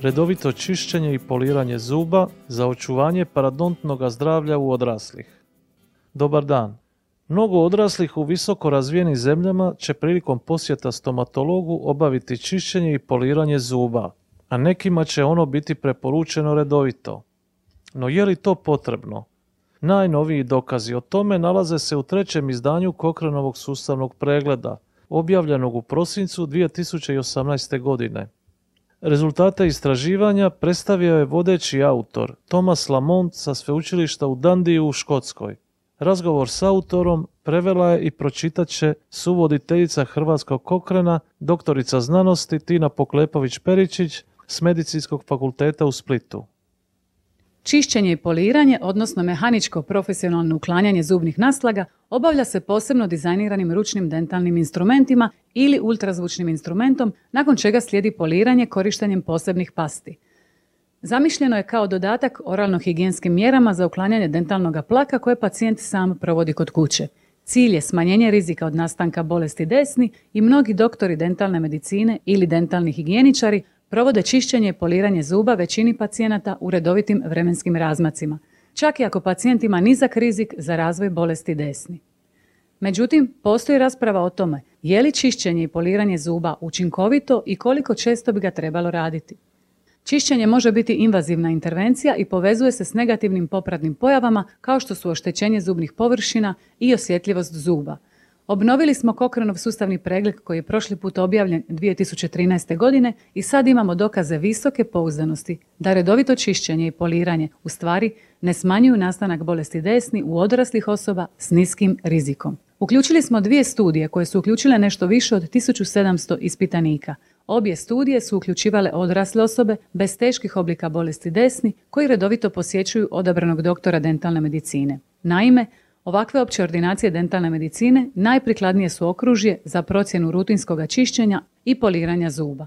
redovito čišćenje i poliranje zuba za očuvanje paradontnog zdravlja u odraslih. Dobar dan. Mnogo odraslih u visoko razvijenim zemljama će prilikom posjeta stomatologu obaviti čišćenje i poliranje zuba, a nekima će ono biti preporučeno redovito. No je li to potrebno? Najnoviji dokazi o tome nalaze se u trećem izdanju Kokrenovog sustavnog pregleda, objavljenog u prosincu 2018. godine. Rezultate istraživanja predstavio je vodeći autor Thomas Lamont sa sveučilišta u Dandiju u Škotskoj. Razgovor s autorom prevela je i pročitat će suvoditeljica Hrvatskog kokrena, doktorica znanosti Tina Poklepović-Peričić s Medicinskog fakulteta u Splitu. Čišćenje i poliranje, odnosno mehaničko profesionalno uklanjanje zubnih naslaga, obavlja se posebno dizajniranim ručnim dentalnim instrumentima ili ultrazvučnim instrumentom, nakon čega slijedi poliranje korištenjem posebnih pasti. Zamišljeno je kao dodatak oralno-higijenskim mjerama za uklanjanje dentalnog plaka koje pacijent sam provodi kod kuće. Cilj je smanjenje rizika od nastanka bolesti desni i mnogi doktori dentalne medicine ili dentalni higijeničari provode čišćenje i poliranje zuba većini pacijenata u redovitim vremenskim razmacima, čak i ako pacijent ima nizak rizik za razvoj bolesti desni. Međutim, postoji rasprava o tome je li čišćenje i poliranje zuba učinkovito i koliko često bi ga trebalo raditi. Čišćenje može biti invazivna intervencija i povezuje se s negativnim popratnim pojavama kao što su oštećenje zubnih površina i osjetljivost zuba – Obnovili smo Kokrenov sustavni pregled koji je prošli put objavljen 2013. godine i sad imamo dokaze visoke pouzdanosti da redovito čišćenje i poliranje u stvari ne smanjuju nastanak bolesti desni u odraslih osoba s niskim rizikom. Uključili smo dvije studije koje su uključile nešto više od 1700 ispitanika. Obje studije su uključivale odrasle osobe bez teških oblika bolesti desni koji redovito posjećuju odabranog doktora dentalne medicine. Naime, Ovakve opće ordinacije dentalne medicine najprikladnije su okružje za procjenu rutinskog čišćenja i poliranja zuba.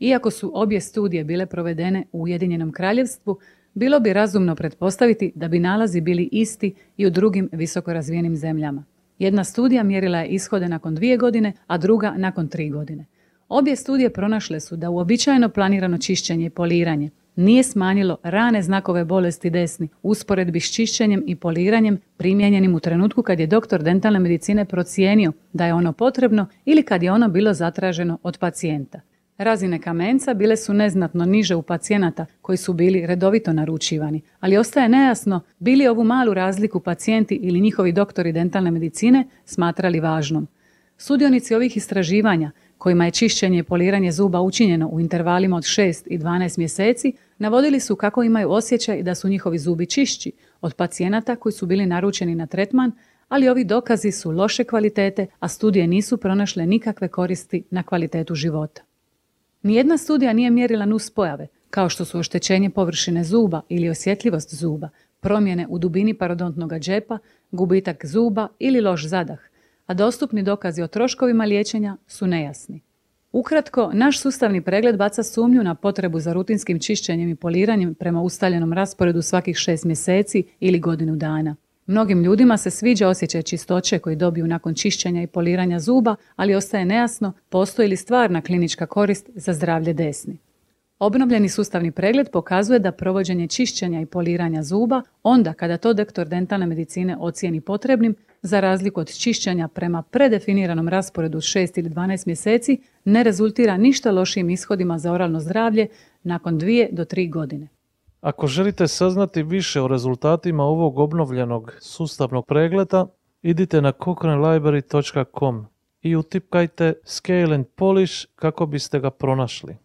Iako su obje studije bile provedene u Ujedinjenom kraljevstvu, bilo bi razumno pretpostaviti da bi nalazi bili isti i u drugim visoko razvijenim zemljama. Jedna studija mjerila je ishode nakon dvije godine, a druga nakon tri godine. Obje studije pronašle su da uobičajeno planirano čišćenje i poliranje nije smanjilo rane znakove bolesti desni usporedbi s čišćenjem i poliranjem primijenjenim u trenutku kad je doktor dentalne medicine procijenio da je ono potrebno ili kad je ono bilo zatraženo od pacijenta. Razine kamenca bile su neznatno niže u pacijenata koji su bili redovito naručivani, ali ostaje nejasno bili ovu malu razliku pacijenti ili njihovi doktori dentalne medicine smatrali važnom. Sudionici ovih istraživanja kojima je čišćenje i poliranje zuba učinjeno u intervalima od 6 i 12 mjeseci, navodili su kako imaju osjećaj da su njihovi zubi čišći od pacijenata koji su bili naručeni na tretman, ali ovi dokazi su loše kvalitete, a studije nisu pronašle nikakve koristi na kvalitetu života. Nijedna studija nije mjerila nus pojave, kao što su oštećenje površine zuba ili osjetljivost zuba, promjene u dubini parodontnog džepa, gubitak zuba ili loš zadah, a dostupni dokazi o troškovima liječenja su nejasni. Ukratko, naš sustavni pregled baca sumnju na potrebu za rutinskim čišćenjem i poliranjem prema ustaljenom rasporedu svakih šest mjeseci ili godinu dana. Mnogim ljudima se sviđa osjećaj čistoće koji dobiju nakon čišćenja i poliranja zuba, ali ostaje nejasno postoji li stvarna klinička korist za zdravlje desni. Obnovljeni sustavni pregled pokazuje da provođenje čišćenja i poliranja zuba, onda kada to doktor dentalne medicine ocijeni potrebnim, za razliku od čišćenja prema predefiniranom rasporedu 6 ili 12 mjeseci, ne rezultira ništa lošim ishodima za oralno zdravlje nakon dvije do tri godine. Ako želite saznati više o rezultatima ovog obnovljenog sustavnog pregleda, idite na cochranelibrary.com i utipkajte Scale and Polish kako biste ga pronašli.